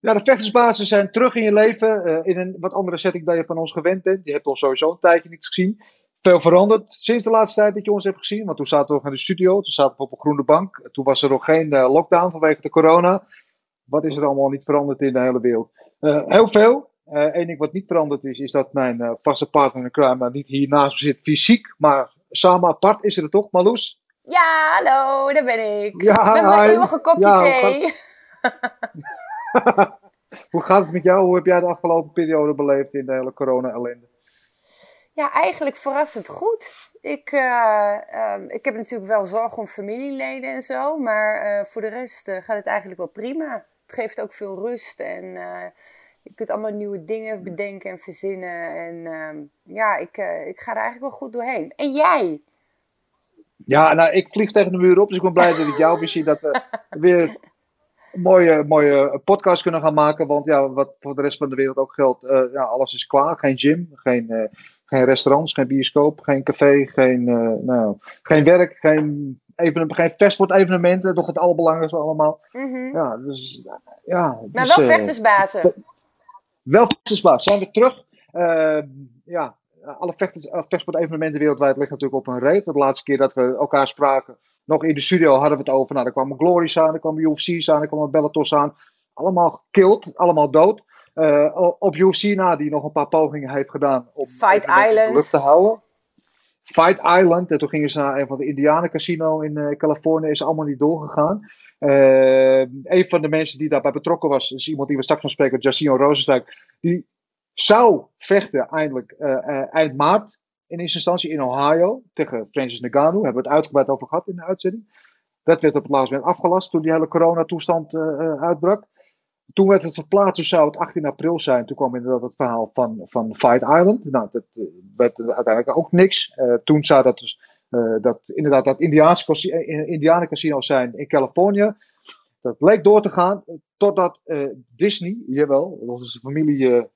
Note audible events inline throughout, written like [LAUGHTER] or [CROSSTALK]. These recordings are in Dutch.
Ja, de vechtersbasis zijn terug in je leven. eh, in een wat andere setting dan je van ons gewend bent. Je hebt ons sowieso een tijdje niet gezien. Veel veranderd sinds de laatste tijd dat je ons hebt gezien. Want toen zaten we nog in de studio. Toen zaten we op een groene bank. Toen was er nog geen eh, lockdown vanwege de corona. Wat is er allemaal niet veranderd in de hele wereld? Eh, heel veel. Eén ding wat niet veranderd is, is dat mijn vaste partner in crime niet hier naast me zit fysiek. Maar samen apart is er toch, Marloes? Ja, hallo, daar ben ik. Ja, Met mijn eeuwige kopje Ja, thee. [LAUGHS] [LAUGHS] Hoe gaat het met jou? Hoe heb jij de afgelopen periode beleefd in de hele corona-ellende? Ja, eigenlijk verrassend goed. Ik, eh, ehm, ik heb natuurlijk wel zorg om familieleden en zo, maar eh, voor de rest eh, gaat het eigenlijk wel prima. Het geeft ook veel rust en je kunt allemaal nieuwe dingen bedenken en verzinnen. En ehm, ja, ik, ik ga er eigenlijk wel goed doorheen. En jij? Ja, nou, ik vlieg tegen de muur op, dus ik ben blij dat ik jou weer zie. Dat we [LAUGHS] weer een mooie, mooie podcast kunnen gaan maken. Want ja, wat voor de rest van de wereld ook geldt, eh, ja, alles is klaar. Geen gym, geen, eh, geen restaurants, geen bioscoop, geen café, geen, eh, nou, geen werk, geen, even, geen fastfood-evenementen. Toch het allerbelangrijkste allemaal. Mhm. Ja, dus ja. Maar dus, wel vechtersbazen. Wel vechtersbaas. Zijn we terug? Ja, alle vechters- vechtsportevenementen wereldwijd liggen natuurlijk op een reet. De laatste keer dat we elkaar spraken, nog in de studio, hadden we het over. Nou, er kwamen Glories aan, er kwamen UFC's aan, er kwamen Bellators aan. Allemaal gekild, allemaal dood. Eh, op UFC na, die nog een paar pogingen heeft gedaan om Fight Island. lucht te houden. Fight Island, en toen gingen ze naar een van de Indianen casino in eh, Californië, is allemaal niet doorgegaan. Eh, een van de mensen die daarbij betrokken was, is iemand die we straks gaan spreken, Jacinho Rosenstruik. Die zou vechten eindelijk eind maart in eerste instantie in Ohio tegen Francis Ngannou. Hebben we het uitgebreid over gehad in de uitzending. Dat werd op het laatst moment afgelast toen die hele coronatoestand eh, uitbrak. Toen werd het verplaatst, toen zou het 18 april zijn. Toen kwam inderdaad het verhaal van, van Fight Island. Nou, dat eh, werd uiteindelijk ook niks. Toen zou dat dus dat, inderdaad dat Indiaanse casi- eh, Indianencasino's zijn in Californië. Dat leek door te gaan, totdat Disney, jawel, dat is familie,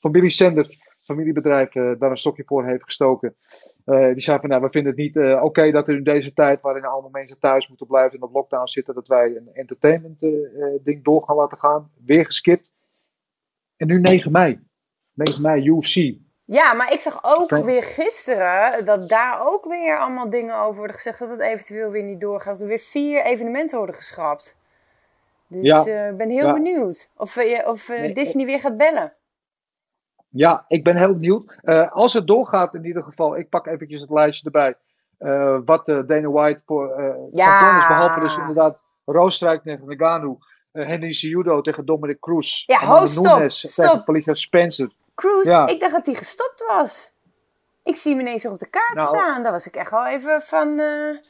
familiezender, familiebedrijf, eh, daar een stokje voor heeft gestoken. Eh, die zei van, nou, we vinden het niet eh, oké dat er in deze tijd, waarin allemaal mensen thuis moeten blijven en op lockdown zitten, dat wij een entertainment ding door gaan laten gaan. Weer geskipt. En nu 9 mei. 9 mei, UFC. Ja, maar ik zag ook weer gisteren dat daar ook weer allemaal dingen over worden gezegd. Dat het eventueel weer niet doorgaat. Dat er weer vier evenementen worden geschrapt. Dus Ja. ik ben heel Ja. benieuwd of, eh, of Nee, Disney weer gaat bellen. Ja, ik ben heel benieuwd. Eh, als het doorgaat in ieder geval, ik pak eventjes het lijstje erbij. eh, wat eh, Dana White voor eh Ja. is. Behalve dus inderdaad Roosstrijk tegen Nagano. Henry Cejudo tegen Dominic Cruz. Ja, ho, stop, Nunes stop. tegen Felicia Spencer. Cruise, Ja. ik dacht dat hij gestopt was. Ik zie hem ineens op de kaart Nou. staan. Daar was ik echt wel even van...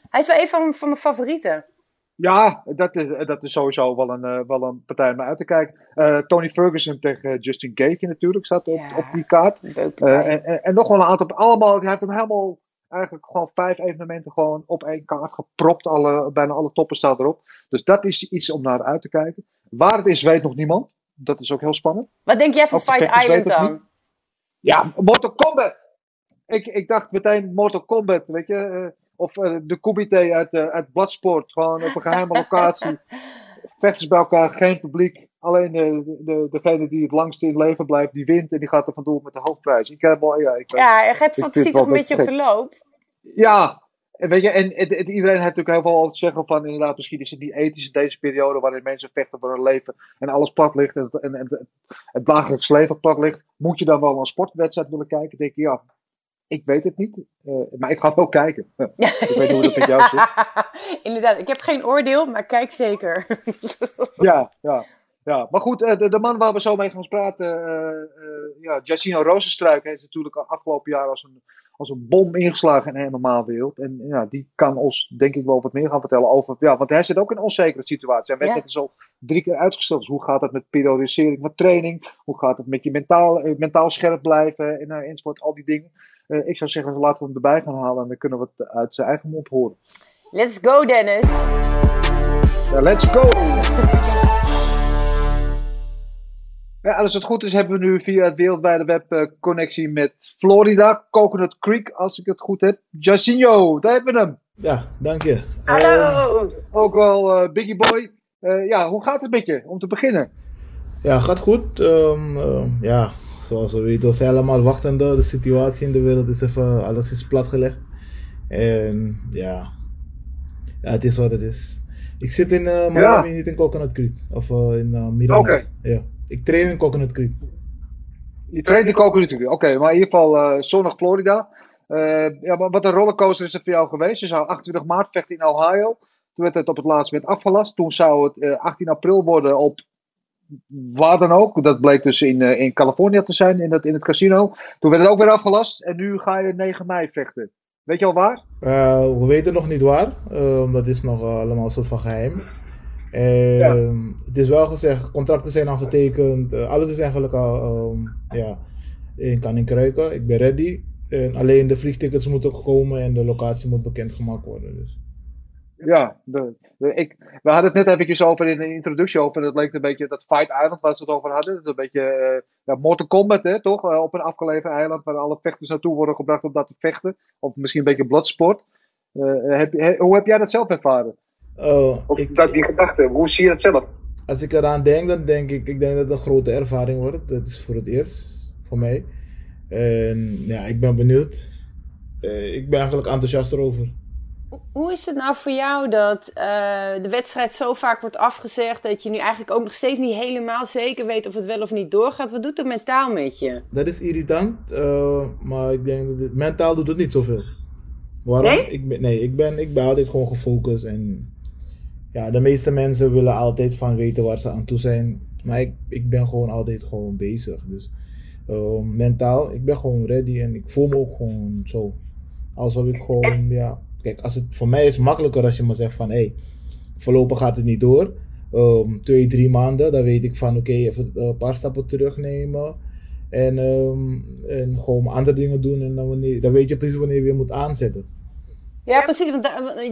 Hij is wel een van, van mijn favorieten. Ja, dat is, dat is sowieso wel een, eh, wel een partij om uit te kijken. Eh, Tony Ferguson tegen Justin Gaethje natuurlijk staat op, Ja. op die kaart. Eh, en, nog wel een aantal, allemaal, hij heeft hem helemaal, eigenlijk gewoon vijf evenementen gewoon op één kaart gepropt. Alle, bijna alle toppen staan erop. Dus dat is iets om naar uit te kijken. Waar het is, weet nog niemand. Dat is ook heel spannend. Wat denk jij van Fight Island dan? Ja, Mortal Kombat! Ik, ik dacht meteen Mortal Kombat, weet je. eh, of eh, de Kumite uit, eh, uit Bloodsport. Gewoon op een geheime [LAUGHS] locatie. Vechters bij elkaar, geen publiek. Alleen eh, de, de, degene die het langst in leven blijft, die wint. En die gaat er vandoor met de hoofdprijs. Ik heb wel, ja, ik Ja, vind fantasie het toch een beetje op de loop? Ja, en weet je, en, en- en iedereen heeft natuurlijk heel veel te zeggen van inderdaad, misschien is het niet ethisch in deze periode waarin mensen vechten voor hun leven en alles plat ligt en, het- en, en het, het dagelijks leven plat ligt. Moet je dan wel een sportwedstrijd willen kijken? Denk ik, ja, ik weet het niet, eh, maar ik ga het wel kijken. Ja, ik weet niet hoe dat met jou zit. [LAUGHS] Inderdaad, ik heb geen oordeel, maar kijk zeker. [LAUGHS] Ja, ja. Ja, maar goed, eh, de, de man waar we zo mee gaan praten, eh, eh, ja, Jacinho Rozenstruik, heeft natuurlijk afgelopen jaar als een, als een bom ingeslagen in de MMA-wereld. En ja, die kan ons denk ik wel wat meer gaan vertellen over, ja, want hij zit ook in een onzekere situatie. Zijn wedstrijd is al drie keer uitgesteld. Dus hoe gaat het met periodisering van training? Hoe gaat het met je mentaal, mentaal scherp blijven en, uh, enzovoort, al die dingen. Eh, ik zou zeggen, laten we hem erbij gaan halen en dan kunnen we het uit zijn eigen mond horen. Let's go, Dennis. Ja, let's go! Ja, als het goed is, hebben we nu via het wereldwijde web uh, connectie met Florida, Coconut Creek, als ik het goed heb. Jacinho, daar hebben we hem. Ja, dank je. Hallo! Uh, ook wel uh, Biggie Boy. Uh, ja, hoe gaat het met je, om te beginnen? Ja, gaat goed. Um, ja, zoals we weten, we zijn allemaal wachtende. De situatie in de wereld is even, alles is platgelegd. En ja, ja het is wat het is. Ik zit in uh, Miami, niet in Coconut Creek. Of uh, in uh. Oké. Ja, ik train in Coconut Creek. Je traint in Coconut Creek, oké. maar in ieder geval zonnig Florida. ja, maar wat een rollercoaster is het voor jou geweest? Je zou 28 maart vechten in Ohio. Toen werd het op het laatst met afgelast. Toen zou het 18 april worden op waar dan ook. Dat bleek dus in, in Californië te zijn, in het, in het casino. Toen werd het ook weer afgelast. En nu ga je 9 mei vechten. Weet je al waar? Uh, we weten nog niet waar. Uh, dat is nog allemaal een soort van geheim. Uh, Het is wel gezegd, contracten zijn al getekend. Eh, alles is eigenlijk al um, ja, in kan in kruiken. Ik ben ready. En alleen de vliegtickets moeten komen en de locatie moet bekendgemaakt worden. Dus. Ja, de, ik, we hadden het net eventjes over in de introductie over. Dat leek een beetje dat Fight Island waar ze het over hadden. Dat is een beetje uh, ja, Mortal Kombat, hè, toch? Uh, op een afgelegen eiland waar alle vechters naartoe worden gebracht om dat te vechten. Of misschien een beetje bloodsport. Uh, heb, he, hoe heb jij dat zelf ervaren? Oh, of ik, dat die gedachte, hoe zie je dat zelf? Als ik eraan denk, dan denk ik, ik denk dat het een grote ervaring wordt. Dat is voor het eerst voor mij. En ja, ik ben benieuwd. ik ben eigenlijk enthousiast erover. Hoe is het nou voor jou dat uh, de wedstrijd zo vaak wordt afgezegd dat je nu eigenlijk ook nog steeds niet helemaal zeker weet of het wel of niet doorgaat? Wat doet het mentaal met je? Dat is irritant, uh, maar ik denk dat het, mentaal doet het niet zoveel. Waarom? Nee? Ik ben, nee, ik ben, ik ben altijd gewoon gefocust en ja, de meeste mensen willen altijd van weten waar ze aan toe zijn. Maar ik, ik ben gewoon altijd gewoon bezig. Dus uh, mentaal, ik ben gewoon ready en ik voel me ook gewoon zo. Alsof ik gewoon, ja, Kijk, als het, voor mij is het makkelijker als je me zegt van hé, hey, voorlopig gaat het niet door. Um, twee, drie maanden, dan weet ik van oké, even een paar stappen terugnemen. En, um, en gewoon andere dingen doen. En dan, wanneer, dan weet je precies wanneer je weer moet aanzetten. Ja, precies. Want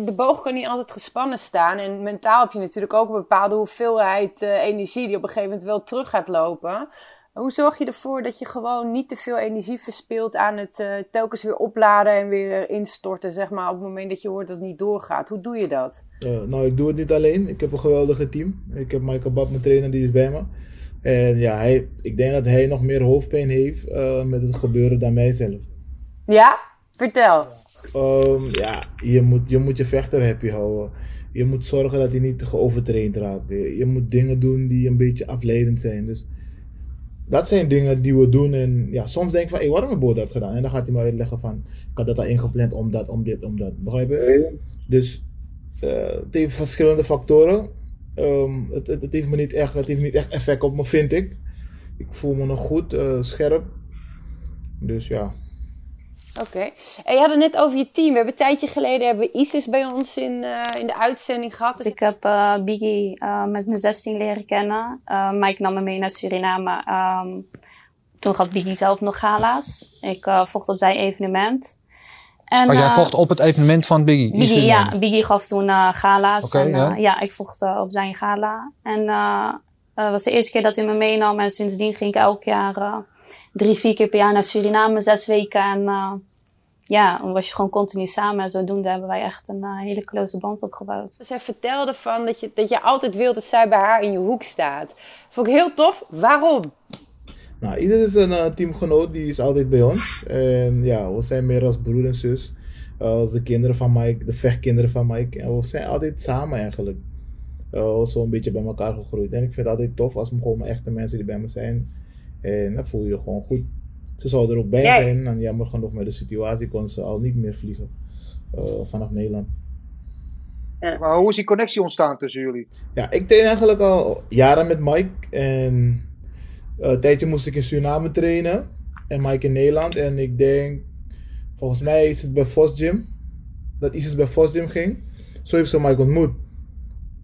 de, boog kan niet altijd gespannen staan. En mentaal heb je natuurlijk ook een bepaalde hoeveelheid uh, energie die op een gegeven moment wel terug gaat lopen. Hoe zorg je ervoor dat je gewoon niet te veel energie verspilt aan het uh, telkens weer opladen en weer instorten, zeg maar, op het moment dat je hoort dat het niet doorgaat? Hoe doe je dat? Uh, nou, ik doe het niet alleen. Ik heb een geweldige team. Ik heb Michael Bab, mijn trainer, die is bij me. En ja, hij, ik denk dat hij nog meer hoofdpijn heeft uh, met het gebeuren dan mijzelf. Ja? Vertel. Um, ja, je moet, je moet je vechter happy houden. Je moet zorgen dat hij niet geovertraind raakt. Je, je moet dingen doen die een beetje afleidend zijn. Dus dat zijn dingen die we doen. En ja, soms denk ik van, hé, waarom heb ik dat gedaan? En dan gaat hij me uitleggen van, ik had dat al ingepland om dat, om dit, om dat. Begrijp je? Dus uh, het heeft verschillende factoren. Um, het, het, het, heeft me niet echt, het heeft niet echt effect op me, vind ik. Ik voel me nog goed, uh, scherp. Dus ja. Oké. En je had het net over je team. We hebben een tijdje geleden hebben we Isis bij ons in, uh, in de uitzending gehad. Dus... Ik heb uh, Biggie uh, met mijn 16 leren kennen. Mike nam me mee naar Suriname. Um, toen gaf Biggie zelf nog gala's. Ik vocht op zijn evenement. En, oh, jij vocht op het evenement van Biggie? Biggie ja, Biggie gaf toen gala's. Okay, en, ja. ja. ik vocht op zijn gala. En het was de eerste keer dat hij me meenam. En sindsdien ging ik elk jaar drie, vier keer per jaar naar Suriname, zes weken. En uh, ja, dan was je gewoon continu samen. En zodoende hebben wij echt een uh, hele close band opgebouwd. Zij vertelde van dat je, dat je altijd wilt dat zij bij haar in je hoek staat. Vond ik heel tof. Waarom? Nou, Isis is een uh, teamgenoot, die is altijd bij ons. En ja, we zijn meer als broer en zus. Als de kinderen van Mike, de vechtkinderen van Mike. En we zijn altijd samen eigenlijk. Uh, zo een beetje bij elkaar gegroeid. En ik vind het altijd tof als me gewoon echte mensen die bij me zijn en dan voel je je gewoon goed. Ze zou er ook bij zijn. En jammer genoeg met de situatie kon ze al niet meer vliegen uh, vanaf Nederland. Ja. Maar hoe is die connectie ontstaan tussen jullie? Ja, ik train eigenlijk al jaren met Mike. En uh, een tijdje moest ik in Suriname trainen. En Mike in Nederland. En ik denk, volgens mij is het bij Vos Gym. Dat Isis bij Vos Gym ging. Zo heeft ze Mike ontmoet.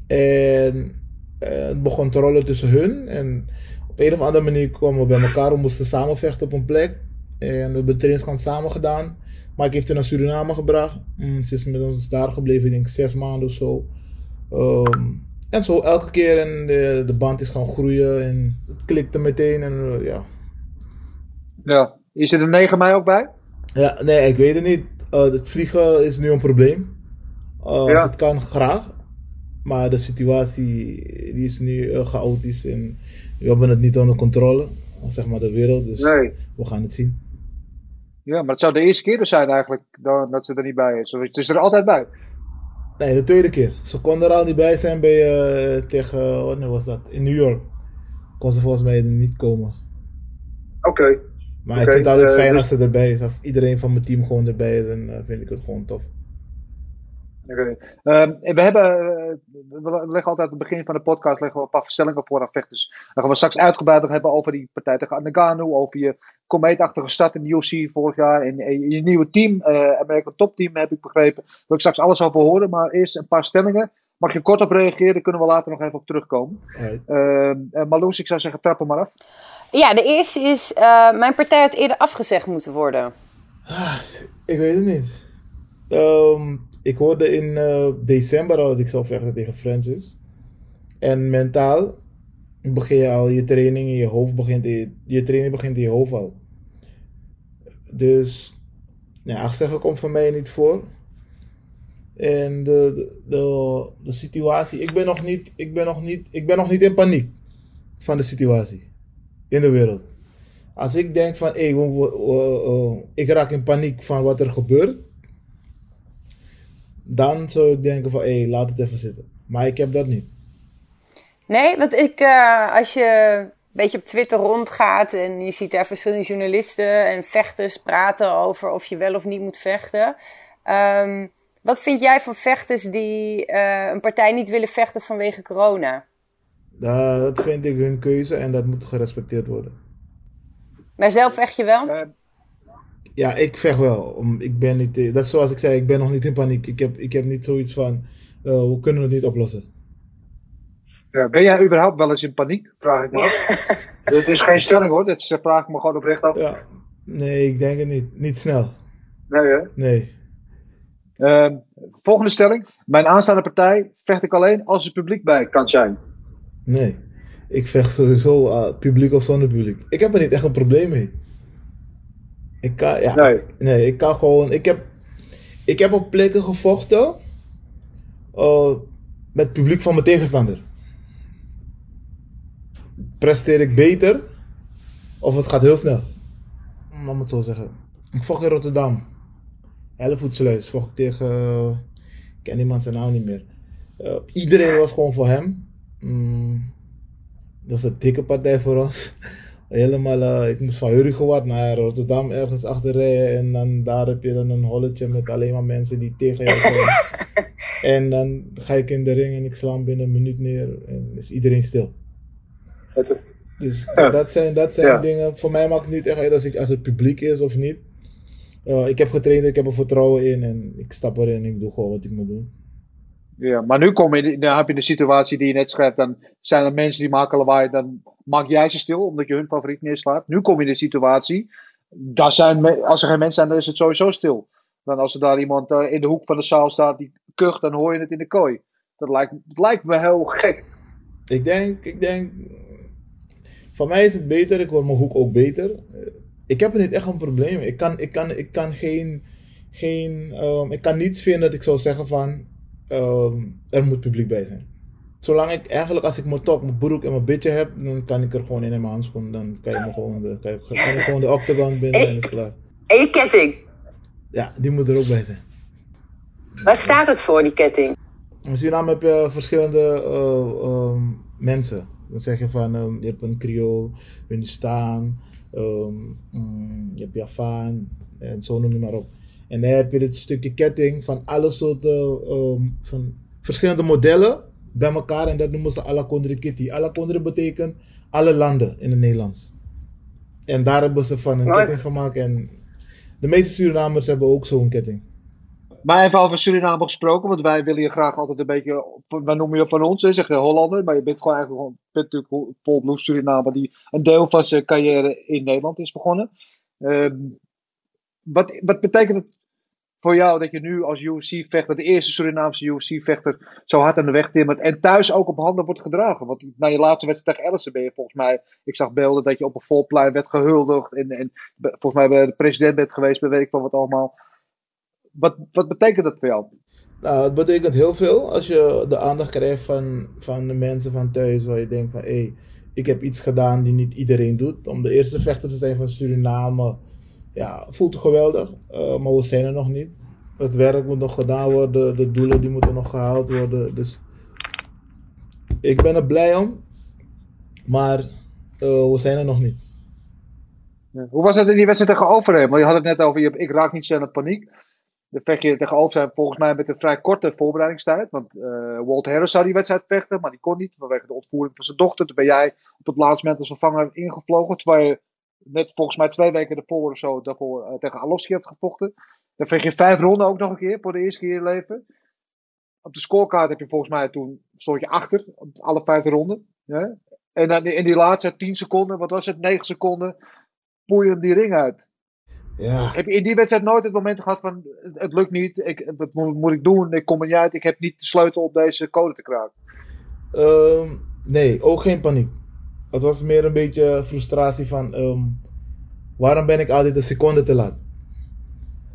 En uh, het begon te rollen tussen hun. En op een of andere manier kwamen we bij elkaar. We moesten samen vechten op een plek. En we hebben de trainingskamp samen gedaan. Mike heeft haar naar Suriname gebracht. Mm, ze is met ons daar gebleven, denk ik, zes maanden of zo. Um, en zo elke keer en de, de band is gaan groeien en het klikte meteen en uh, ja. Ja, is er de 9 mei ook bij? Ja, nee, ik weet het niet. Uh, het vliegen is nu een probleem. Uh, ja. Het kan, graag. Maar de situatie die is nu uh, chaotisch en we hebben het niet onder controle, zeg maar de wereld. Dus nee. we gaan het zien. Ja, maar het zou de eerste keer dus zijn eigenlijk dat ze er niet bij is. Het is er altijd bij. Nee, de tweede keer. Ze konden er al niet bij zijn bij, uh, tegen, wat was dat? In New York. Kon ze volgens mij er niet komen. Oké. Maar ik vind het altijd fijn dus... als ze erbij is. Als iedereen van mijn team gewoon erbij is, dan vind ik het gewoon tof. Okay. Um, we hebben, eh, we leggen altijd aan het begin van de podcast leggen we een paar verstellingen voor aan vechters. Dan gaan we straks uitgebreid nog hebben over die partij tegen Nagano, over je komeetachtige start in de UFC vorig jaar en, je nieuwe team, uh, American Top Team heb ik begrepen. Daar wil ik straks alles over horen, maar eerst een paar stellingen. Mag je kort op reageren, kunnen we later nog even op terugkomen. Right. Uh, Marloes, ik zou zeggen, trap hem maar af. Ja, de eerste is, uh, mijn partij had eerder afgezegd moeten worden. Ah, ik weet het niet. Um, ik hoorde in uh, december al dat ik zou vechten tegen Francis. En mentaal begin je al je training in je hoofd begint je, training begint in je hoofd al. Dus ja, afzeggen komt voor mij niet voor. En de, de, de, situatie, ik ben, nog niet, ik, ben nog niet, ik ben nog niet in paniek van de situatie in de wereld. Als ik denk van, hey, ik raak in paniek van wat er gebeurt, dan zou ik denken van, hé, hey, laat het even zitten. Maar ik heb dat niet. Nee, want ik, uh, als je een beetje op Twitter rondgaat en je ziet daar verschillende journalisten en vechters praten over of je wel of niet moet vechten. Um, wat vind jij van vechters die uh, een partij niet willen vechten vanwege corona? dat vind ik hun keuze en dat moet gerespecteerd worden. Maar zelf vecht je wel? Ja, ik vecht wel. Om, ik ben niet, dat is zoals ik zei, ik ben nog niet in paniek. Ik heb, ik heb niet zoiets van, uh, we kunnen het niet oplossen. Ja, ben jij überhaupt wel eens in paniek? Vraag ik me af. [LAUGHS] Dit is geen stelling hoor, dit vraag ik me gewoon oprecht af. Ja. Nee, ik denk het niet. Niet snel. Nee hè? Nee. Uh, volgende stelling. Mijn aanstaande partij vecht ik alleen als er publiek bij kan zijn. Nee. Ik vecht sowieso uh, publiek of zonder publiek. Ik heb er niet echt een probleem mee. Ik kan, ja, nee. nee, ik kan gewoon. Ik heb, ik heb op plekken gevochten uh, met het publiek van mijn tegenstander. Presteer ik beter of het gaat heel snel? Laat het zo zeggen. Ik vocht in Rotterdam. Hellevoetsluis vocht ik tegen. Uh, ik ken die man zijn naam niet meer. Uh, iedereen was gewoon voor hem. Mm, dat is een dikke partij voor ons [LAUGHS] helemaal, uh, ik moest van Hurrigewaard naar Rotterdam ergens achterrijden. En dan daar heb je dan een holletje met alleen maar mensen die tegen jou zijn. [LAUGHS] en dan ga ik in de ring en ik sla hem binnen een minuut neer en is iedereen stil. Dus dat zijn, dat zijn dingen, voor mij maakt het niet echt uit als, ik, als het publiek is of niet. Uh, ik heb getraind, ik heb er vertrouwen in en ik stap erin en ik doe gewoon wat ik moet doen. Ja, maar nu kom je, dan heb je de situatie die je net schrijft. Dan zijn er mensen die maken lawaai. Dan maak jij ze stil omdat je hun favoriet neerslaat. Nu kom je in de situatie. Daar zijn, als er geen mensen zijn, dan is het sowieso stil. Dan als er daar iemand uh, in de hoek van de zaal staat die kucht, dan hoor je het in de kooi. Dat lijkt, lijkt me heel gek. Ik denk, ik denk. Voor mij is het beter. Ik word mijn hoek ook beter. Ik heb er niet echt een probleem. Ik kan, ik kan, ik kan geen. geen um, ik kan niets vinden dat ik zou zeggen van Ehm, er moet publiek bij zijn. Zolang ik eigenlijk, als ik mijn top, mijn broek en mijn bitje heb, dan kan ik er gewoon in in mijn handschoen. Dan kan je me gewoon de, kan, je, kan je gewoon de octagon binnen en is klaar. En je ketting? Ja, die moet er ook bij zijn. Waar staat het voor, die ketting? In Suriname heb je verschillende uh, mensen. Dan zeg je van, um, je hebt een Creool, een staan, um, je hebt Javaan en zo noem je maar op. En dan heb je dit stukje ketting van alle soorten, um, van verschillende modellen bij elkaar. En dat noemen ze Ala Kondre Kitty. Ala Kondre betekent alle landen in het Nederlands. En daar hebben ze van een ketting gemaakt. En de meeste Surinamers hebben ook zo'n ketting. Maar even over Suriname gesproken, want wij willen je graag altijd een beetje, wij noemen je van ons, zeg je Hollander, maar je bent gewoon eigenlijk gewoon, bent natuurlijk volbloed Surinamer die een deel van zijn carrière in Nederland is begonnen. Uh, wat, wat betekent het voor jou dat je nu als UFC-vechter, de eerste Surinaamse UFC-vechter, zo hard aan de weg timmert en thuis ook op handen wordt gedragen? Want na je laatste wedstrijd tegen Ellison ben je volgens mij, ik zag beelden dat je op een volplein werd gehuldigd en, en volgens mij bij de president bent geweest, bij weet ik van wat allemaal. Wat, wat betekent dat voor jou? Nou, het betekent heel veel als je de aandacht krijgt van, van de mensen van thuis. Waar je denkt van, hé, hey, ik heb iets gedaan die niet iedereen doet. Om de eerste vechter te zijn van Suriname, ja, voelt geweldig. Uh, maar we zijn er nog niet. Het werk moet nog gedaan worden, de doelen die moeten nog gehaald worden. Dus ik ben er blij om. Maar uh, we zijn er nog niet. Hoe was het in die wedstrijd tegen Overheem? Want je had het net over, je, ik raak niet snel in paniek. De vecht je tegen Overheem volgens mij met een vrij korte voorbereidingstijd. Want uh, Walt Harris zou die wedstrijd vechten, maar die kon niet vanwege de ontvoering van zijn dochter. Toen ben jij op het laatste moment als vervanger ingevlogen. Terwijl je net volgens mij twee weken ervoor of zo daarvoor, uh, tegen Alowski hebt gevochten. Dan vecht je vijf ronden ook nog een keer voor de eerste keer in je leven. Op de scorekaart heb je volgens mij toen stond je achter, op alle vijf ronden. Ja? En dan in die laatste 10 seconden, wat was het, 9 seconden, poeien die ring uit. Ja. Heb je in die wedstrijd nooit het moment gehad van het lukt niet, ik, wat moet, ik doen, ik kom er niet uit, ik heb niet de sleutel op deze code te kraken? Um, nee, ook geen paniek. Het was meer een beetje frustratie van um, waarom ben ik altijd een seconde te laat?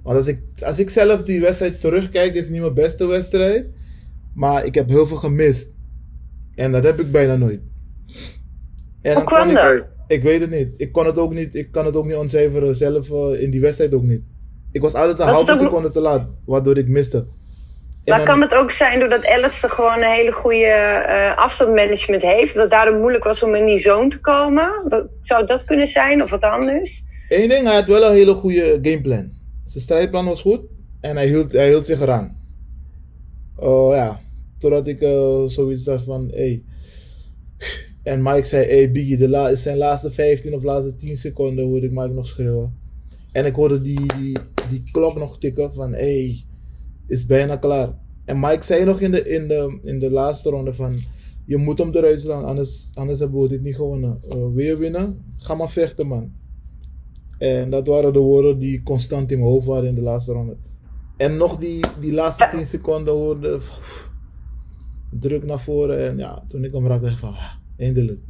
Want als ik, als ik zelf die wedstrijd terugkijk, is het niet mijn beste wedstrijd. Maar ik heb heel veel gemist. En dat heb ik bijna nooit. En Hoe kwam dat? Ik weet het niet. Ik kon het ook niet. Ik kan het ook niet ontcijferen zelf uh, in die wedstrijd ook niet. Ik was altijd een halve seconde te laat, waardoor ik miste. Maar kan het ook zijn doordat Alice gewoon een hele goede uh, afstandmanagement heeft, dat het daardoor moeilijk was om in die zone te komen? Zou dat kunnen zijn of wat anders? Eén ding, hij had wel een hele goede gameplan. Zijn strijdplan was goed en hij hield, hij hield zich eraan. Oh ja, totdat ik uh, zoiets dacht van, hey, en Mike zei, hey Biggie, de la zijn laatste 15 of laatste 10 seconden hoorde ik Mike nog schreeuwen. En ik hoorde die, die, die klok nog tikken van, hey, is bijna klaar. En Mike zei nog in de, in de, in de laatste ronde van, je moet hem eruit slaan, anders, anders hebben we dit niet gewonnen. Uh, wil je winnen? Ga maar vechten, man. En dat waren de woorden die constant in mijn hoofd waren in de laatste ronde. En nog die, die laatste 10 seconden hoorde, druk naar voren. En ja, toen ik hem raakte, dacht ik van, ah, Eindelijk.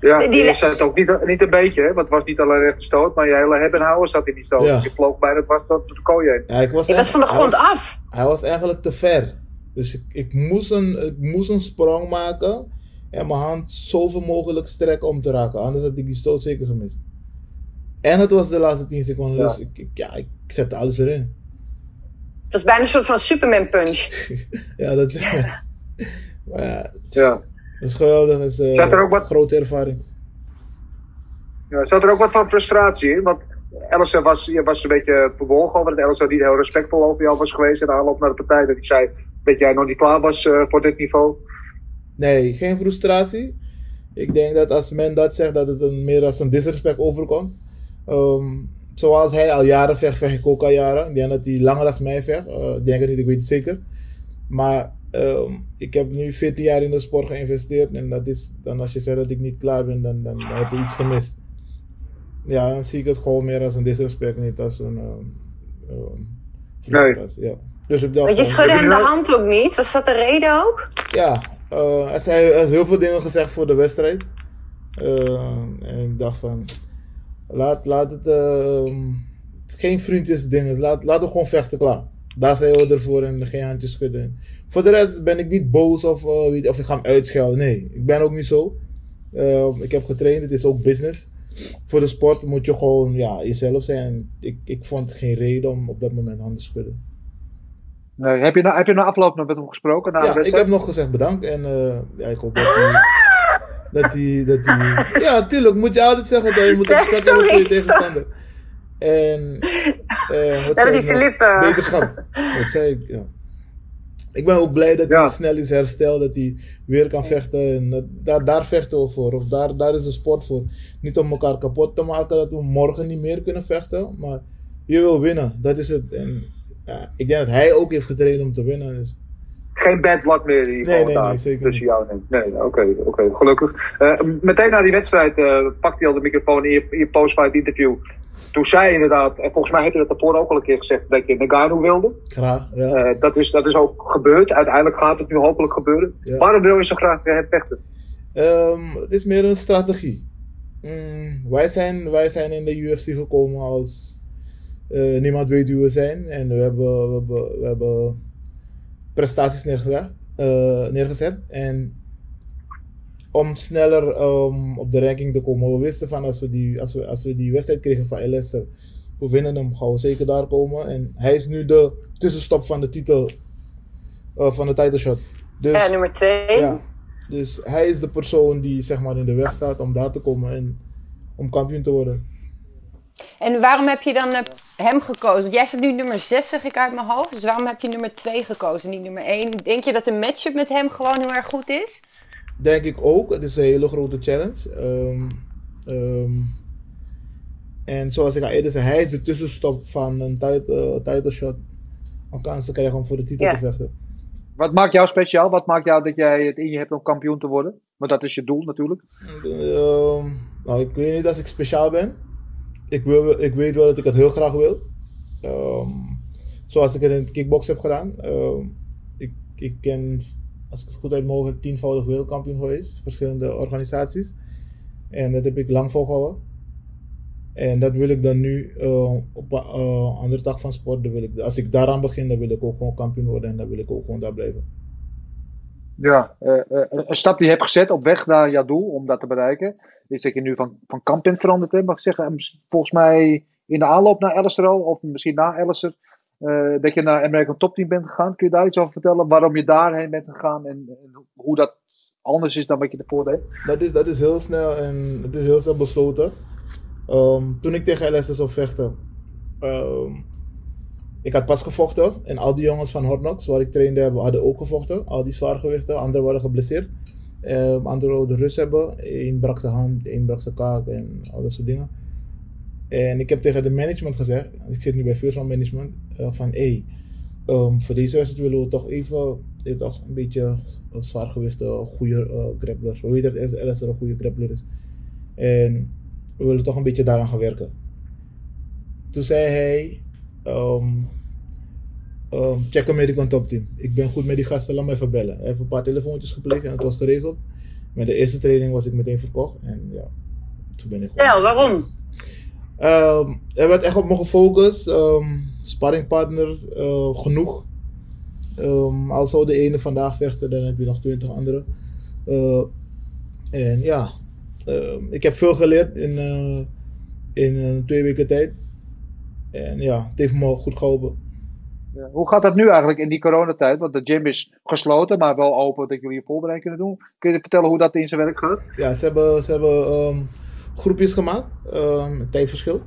Ja, die je zat ook niet, niet een beetje, hè? want het was niet alleen recht stoot, maar je hele hebben houden zat in die stoot. Ja. je vloog bijna was tot de kooi heen. Ja, ik was, was van de grond af. Hij was eigenlijk te ver. Dus ik, ik, moest een, ik moest een sprong maken en mijn hand zoveel mogelijk strekken om te raken. Anders had ik die stoot zeker gemist. En het was de laatste 10 seconden, ja. dus ik, ik, ja, ik zette alles erin. Het was bijna een soort van Superman punch. [LAUGHS] ja, dat [LAUGHS] [LAUGHS] is. Ja. maar ja, ja. Dat is geweldig. Dat is uh, er ook wat... grote ervaring. Ja, zat er ook wat van frustratie in? Want Ellison was, je was een beetje verbolgen over dat Ellison niet heel respectvol over jou was geweest in de aanloop naar de partij. Dat hij zei dat jij nog niet klaar was uh, voor dit niveau. Nee, geen frustratie. Ik denk dat als men dat zegt, dat het een, meer als een disrespect overkomt. Um, zoals hij al jaren vecht, vecht ik ook al jaren. Ik denk dat hij langer als mij vecht. Uh, ik denk het niet, ik weet het zeker. Maar Um, ik heb nu 14 jaar in de sport geïnvesteerd. En dat is dan als je zegt dat ik niet klaar ben, dan, dan, heb je iets gemist. Ja, dan zie ik het gewoon meer als een disrespect, niet als een. Um, um, nee. Ja. Dus ik dacht, je schudde hem de hand ook niet? Was dat de reden ook? Ja, uh, heeft heel veel dingen gezegd voor de wedstrijd. Uh, en ik dacht van, laat, laat het uh, geen vriendjes dingen, laat, laat het gewoon vechten klaar. Daar zijn we ervoor en geen handjes schudden. Voor de rest ben ik niet boos of, uh, of ik ga hem uitschelden. Nee, ik ben ook niet zo. Uh, ik heb getraind, het is ook business. Voor de sport moet je gewoon ja, jezelf zijn. Ik, ik vond geen reden om op dat moment handen te schudden. Nee, heb, je na, heb je na afloop nog met hem gesproken? Na ja, ik heb nog gezegd bedankt en uh, ja, ik hoop dat hij. dat hij. Dat hij [LAUGHS] ja, tuurlijk moet je altijd zeggen dat je moet hebben voor je tegenstander. En. Uh, [LAUGHS] wat die lippen. Beterschap. [LAUGHS] Dat zei ik, ja. Ik ben ook blij dat hij snel is hersteld, dat hij weer kan vechten. En daar, daar vechten we voor. Of daar, daar is de sport voor. Niet om elkaar kapot te maken dat we morgen niet meer kunnen vechten. Maar je wil winnen, dat is het. En ja, ik denk dat hij ook heeft getraind om te winnen. Dus. Geen bad blood meer in nee, nee, nee, zeker tussen jou en Nee, oké, oké, gelukkig. Uh, meteen na die wedstrijd uh, pakt hij al de microfoon in je, in je post-fight interview toen zei inderdaad, en volgens mij heeft hij dat daarvoor ook al een keer gezegd, dat je Nagano wilde. Graag, ja. Uh, dat, is, dat is ook gebeurd. Uiteindelijk gaat het nu hopelijk gebeuren. Waarom wil je zo graag het vechten? Um, het is meer een strategie. Mm, wij, zijn, wij zijn in de UFC gekomen als uh, niemand weet wie we zijn. En we hebben, we hebben, we hebben prestaties neergezet, neergezet. En om sneller um, op de ranking te komen. We wisten van als we die, als we, als we die wedstrijd kregen van Leicester, we winnen hem, gaan we zeker daar komen. En hij is nu de tussenstop van de titel, uh, van de title shot. Dus, ja, nummer twee. Ja, dus hij is de persoon die zeg maar in de weg staat om daar te komen en om kampioen te worden. En waarom heb je dan uh, hem gekozen? Want jij zit nu nummer 6, zeg ik uit mijn hoofd. Dus waarom heb je nummer 2 gekozen, niet nummer 1? Denk je dat de matchup met hem gewoon heel erg goed is? Denk ik ook. Het is een hele grote challenge. Um, um, en zoals ik al eerder zei, hij is de tussenstop van een title, title shot. Om kans te krijgen om voor de titel te vechten. Wat maakt jou speciaal? Wat maakt jou dat jij het in je hebt om kampioen te worden? Want dat is je doel natuurlijk. Um, nou, ik weet niet dat ik speciaal ben. Ik, wil, ik weet wel dat ik het heel graag wil. zoals ik het in het kickbox heb gedaan. ik, ik ken als ik het goed uit mogen, tienvoudig wereldkampioen geweest. Verschillende organisaties. En dat heb ik lang volgehouden. En dat wil ik dan nu uh, op een uh, andere tak van sport. wil ik, als ik daaraan begin, dan wil ik ook gewoon kampioen worden. En dan wil ik ook gewoon daar blijven. Ja, uh, een stap die je hebt gezet op weg naar jouw doel om dat te bereiken. Is dat je nu van, van kamp bent veranderd. Hè, mag ik zeggen. Volgens mij in de aanloop naar Alistair al. Of misschien na Alistair uh, dat je naar American Top Team bent gegaan. Kun je daar iets over vertellen? Waarom je daarheen bent gegaan en, hoe dat anders is dan wat je ervoor deed? Dat is, dat is heel snel en het is heel snel besloten. Um, toen ik tegen LS zou vechten, um, ik had pas gevochten en al die jongens van Hornox, waar ik trainde, hadden ook gevochten. Al die zwaargewichten, anderen waren geblesseerd. Um, anderen de rust hebben. Eén brak zijn hand, één brak zijn kaak en al dat soort dingen. En ik heb tegen de management gezegd, ik zit nu bij First Management, uh, van hé, hey, um, voor deze wedstrijd willen we toch even dit toch een beetje zwaargewichten, goede uh, grapplers. We weten dat LS er een goede grappler is. En we willen toch een beetje daaraan gaan werken. Toen zei hij, um, um, check een medical top team. Ik ben goed met die gasten, laat me even bellen. Hij heeft een paar telefoontjes gepleegd en het was geregeld. Met de eerste training was ik meteen verkocht en ja, toen ben ik gewoon... Ja, waarom? Um, er werd echt op me gefocust. Um, sparringpartners uh, genoeg. Um, als zou de ene vandaag vechten, dan heb je nog twintig andere. Uh, en ja, ik heb veel geleerd in, uh, in twee weken tijd. En ja, het heeft me goed geholpen. Ja, hoe gaat dat nu eigenlijk in die coronatijd? Want de gym is gesloten, maar wel open dat jullie je voorbereiding kunnen doen. Kun je vertellen hoe dat in zijn werk gaat? Ja, ze hebben, ze hebben groepjes gemaakt, um, tijdverschil.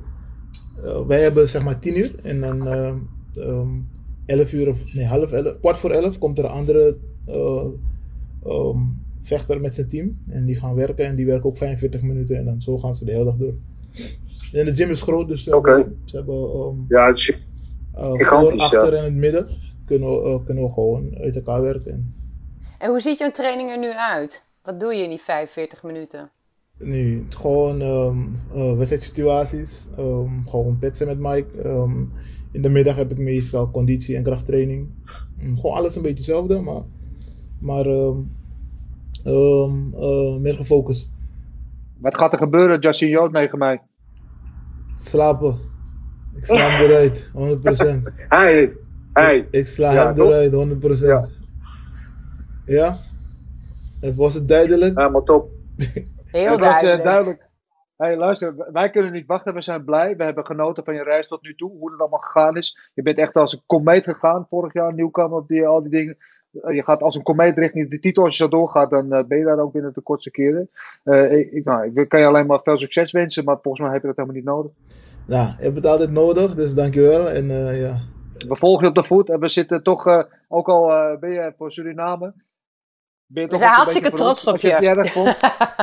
Uh, wij hebben zeg maar 10 uur en dan um, um, 11 uur of nee, half 11, kwart voor 11 komt er een andere uh, um, vechter met zijn team. En die gaan werken en die werken ook 45 minuten en dan zo gaan ze de hele dag door. En de gym is groot, dus okay. hebben, ze hebben um, ja, het is uh, voor, achter en het midden kunnen we, uh, kunnen we gewoon uit elkaar werken. En hoe ziet jouw training er nu uit? Wat doe je in die 45 minuten? Nu, gewoon um, uh, wedstrijdsituaties. Um, gewoon pitsen met Mike. Um, in de middag heb ik meestal conditie- en krachttraining. Um, gewoon alles een beetje hetzelfde, maar, maar uh, meer gefocust. Wat gaat er gebeuren, Justin Jood tegen mij? Slapen. Ik sla hem eruit, [LAUGHS] 100%. hey, hey. Ik, ik sla ja, hem eruit, 100%. Ja. ja? En was het duidelijk? Ja, maar top. [LAUGHS] Heel het duidelijk. Was, uh, duidelijk. Hey, luister, wij kunnen niet wachten. We zijn blij. We hebben genoten van je reis tot nu toe. Hoe het allemaal gegaan is. Je bent echt als een komeet gegaan vorig jaar. Nieuwkomer op die, al die dingen. Eh, je gaat als een komeet richting de titel. Als je zo doorgaat, dan uh, ben je daar ook binnen de kortste keren. Uh, ik, nou, ik kan je alleen maar veel succes wensen. Maar volgens mij heb je dat helemaal niet nodig. Nou, je hebt het altijd nodig. Dus dankjewel. En, ja. We volgen je op de voet. En we zitten toch, ook al ben je voor Suriname. Ben je we zijn hartstikke trots op je. je [LAUGHS]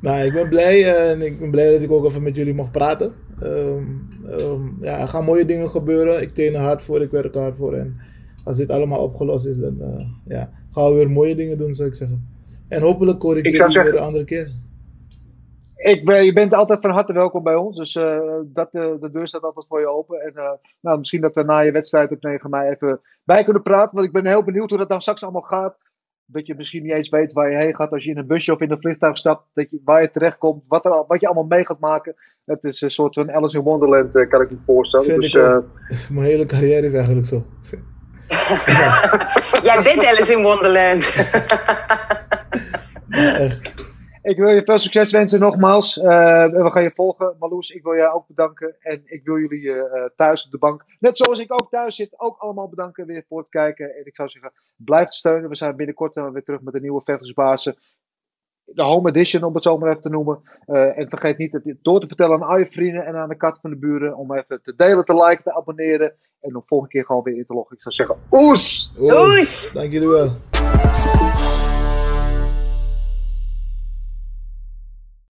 Nou, ik ben blij eh, en ik ben blij dat ik ook even met jullie mag praten. Um, um, ja, er gaan mooie dingen gebeuren. Ik train er hard voor, ik werk hard voor. En als dit allemaal opgelost is, dan uh, ja, gaan we weer mooie dingen doen, zou ik zeggen. En hopelijk hoor ik, ik jullie weer een andere keer. Ik ben, je bent altijd van harte welkom bij ons. Dus uh, dat, de deur staat altijd voor je open. En nou, misschien dat we na je wedstrijd op 9 mei even bij kunnen praten. Want ik ben heel benieuwd hoe dat dan straks allemaal gaat dat je misschien niet eens weet waar je heen gaat als je in een busje of in een vliegtuig stapt, dat je, waar je terechtkomt, wat, er, wat je allemaal mee gaat maken. Het is een soort van Alice in Wonderland, eh, kan ik me voorstellen. dus, uh, [LAUGHS] Mijn hele carrière is eigenlijk zo. [LAUGHS] Jij bent Alice in Wonderland. [LAUGHS] Ik wil je veel succes wensen nogmaals. Uh, we gaan je volgen. Marloes, ik wil jij ook bedanken. En ik wil jullie uh, thuis op de bank, net zoals ik ook thuis zit, ook allemaal bedanken weer voor het kijken. En ik zou zeggen, blijf steunen. We zijn binnenkort weer terug met een nieuwe vechtersbazen. De home edition, om het zo maar even te noemen. Uh, en vergeet niet het door te vertellen aan al je vrienden en aan de kat van de buren. Om even te delen, te liken, te abonneren. En de volgende keer gewoon weer in te loggen. Ik zou zeggen, oes! Oes! Dank jullie wel.